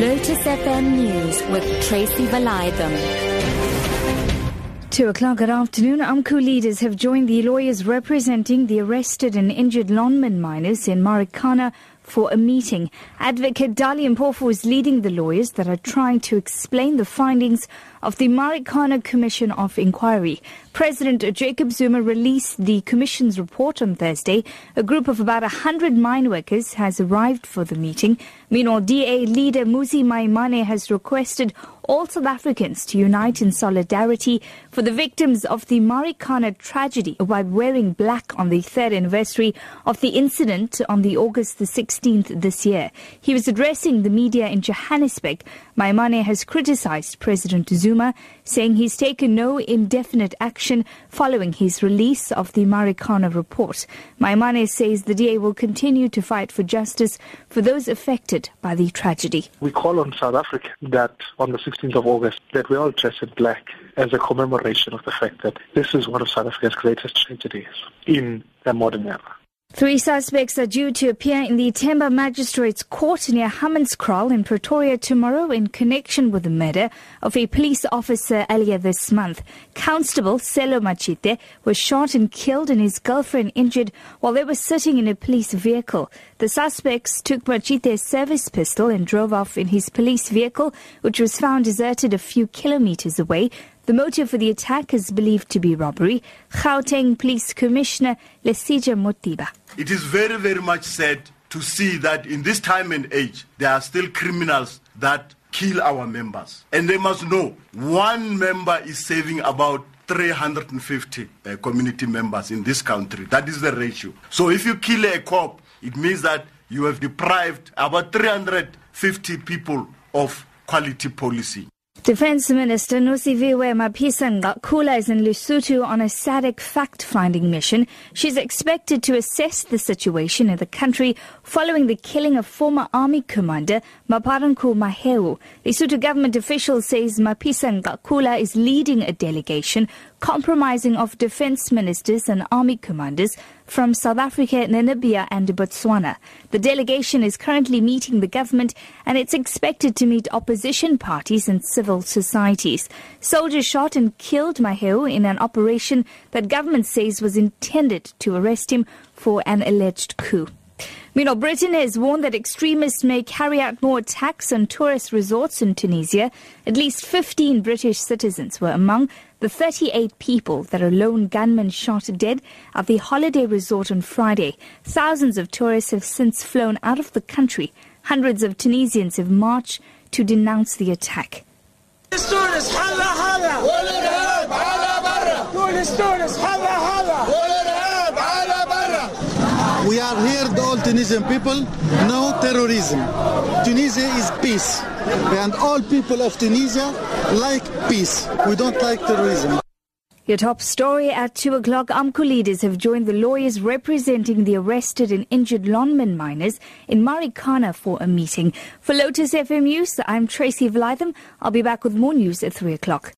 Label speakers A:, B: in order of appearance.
A: Lotus FM News with Tracy Valaydham.
B: Two o'clock good afternoon. AMCU leaders have joined the lawyers representing the arrested and injured Lonmin miners in Marikana for a meeting. Advocate Dali Mpofu is leading the lawyers that are trying to explain the findings of the Marikana Commission of Inquiry. President Jacob Zuma released the commission's report on Thursday. A group of about 100 mine workers has arrived for the meeting. Meanwhile, DA leader Mmusi Maimane has requested all South Africans to unite in solidarity for the victims of the Marikana tragedy by wearing black on the third anniversary of the incident on the August the 16th this year. He was addressing the media in Johannesburg. Maimane has criticized President Zuma, saying he's taken no indefinite action following his release of the Marikana report. Maimane says the DA will continue to fight for justice for those affected by the tragedy.
C: We call on South Africa that on the 16th of August that we all dress in black as a commemoration of the fact that this is one of South Africa's greatest tragedies in the modern era.
B: Three suspects are due to appear in the Temba Magistrates Court near Hammanskraal in Pretoria tomorrow in connection with the murder of a police officer earlier this month. Constable Selo Machite was shot and killed and his girlfriend injured while they were sitting in a police vehicle. The suspects took Machite's service pistol and drove off in his police vehicle, which was found deserted a few kilometers away. The motive for the attack is believed to be robbery. Gauteng Police Commissioner Lesetja Mothiba.
D: It is very, very much sad to see that in this time and age, there are still criminals that kill our members. And they must know one member is saving about 350 uh, community members in this country. That is the ratio. So if you kill a cop, it means that you have deprived about 350 people of quality policy.
B: Defense Minister Nosiviwe Mapisa-Nqakula is in Lesotho on a SADC fact-finding mission. She's expected to assess the situation in the country following the killing of former army commander Maaparankoe Mahao. Lesotho government official says Mapisa-Nqakula is leading a delegation compromising of defense ministers and army commanders from South Africa, Namibia and Botswana. The delegation is currently meeting the government and it's expected to meet opposition parties and civil societies. Soldiers shot and killed Mahao in an operation that government says was intended to arrest him for an alleged coup. Meanwhile, Britain has warned that extremists may carry out more attacks on tourist resorts in Tunisia. At least 15 British citizens were among the 38 people that a lone gunman shot dead at the holiday resort on Friday. Thousands of tourists have since flown out of the country. Hundreds of Tunisians have marched to denounce the attack.
E: We are here, the all Tunisian people, no terrorism. Tunisia is peace. And all people of Tunisia like peace. We don't like terrorism.
B: Your top story at 2 o'clock. AMCU leaders have joined the lawyers representing the arrested and injured Lonmin miners in Marikana for a meeting. For Lotus FM News, I'm Tracy Valaydham. I'll be back with more news at 3 o'clock.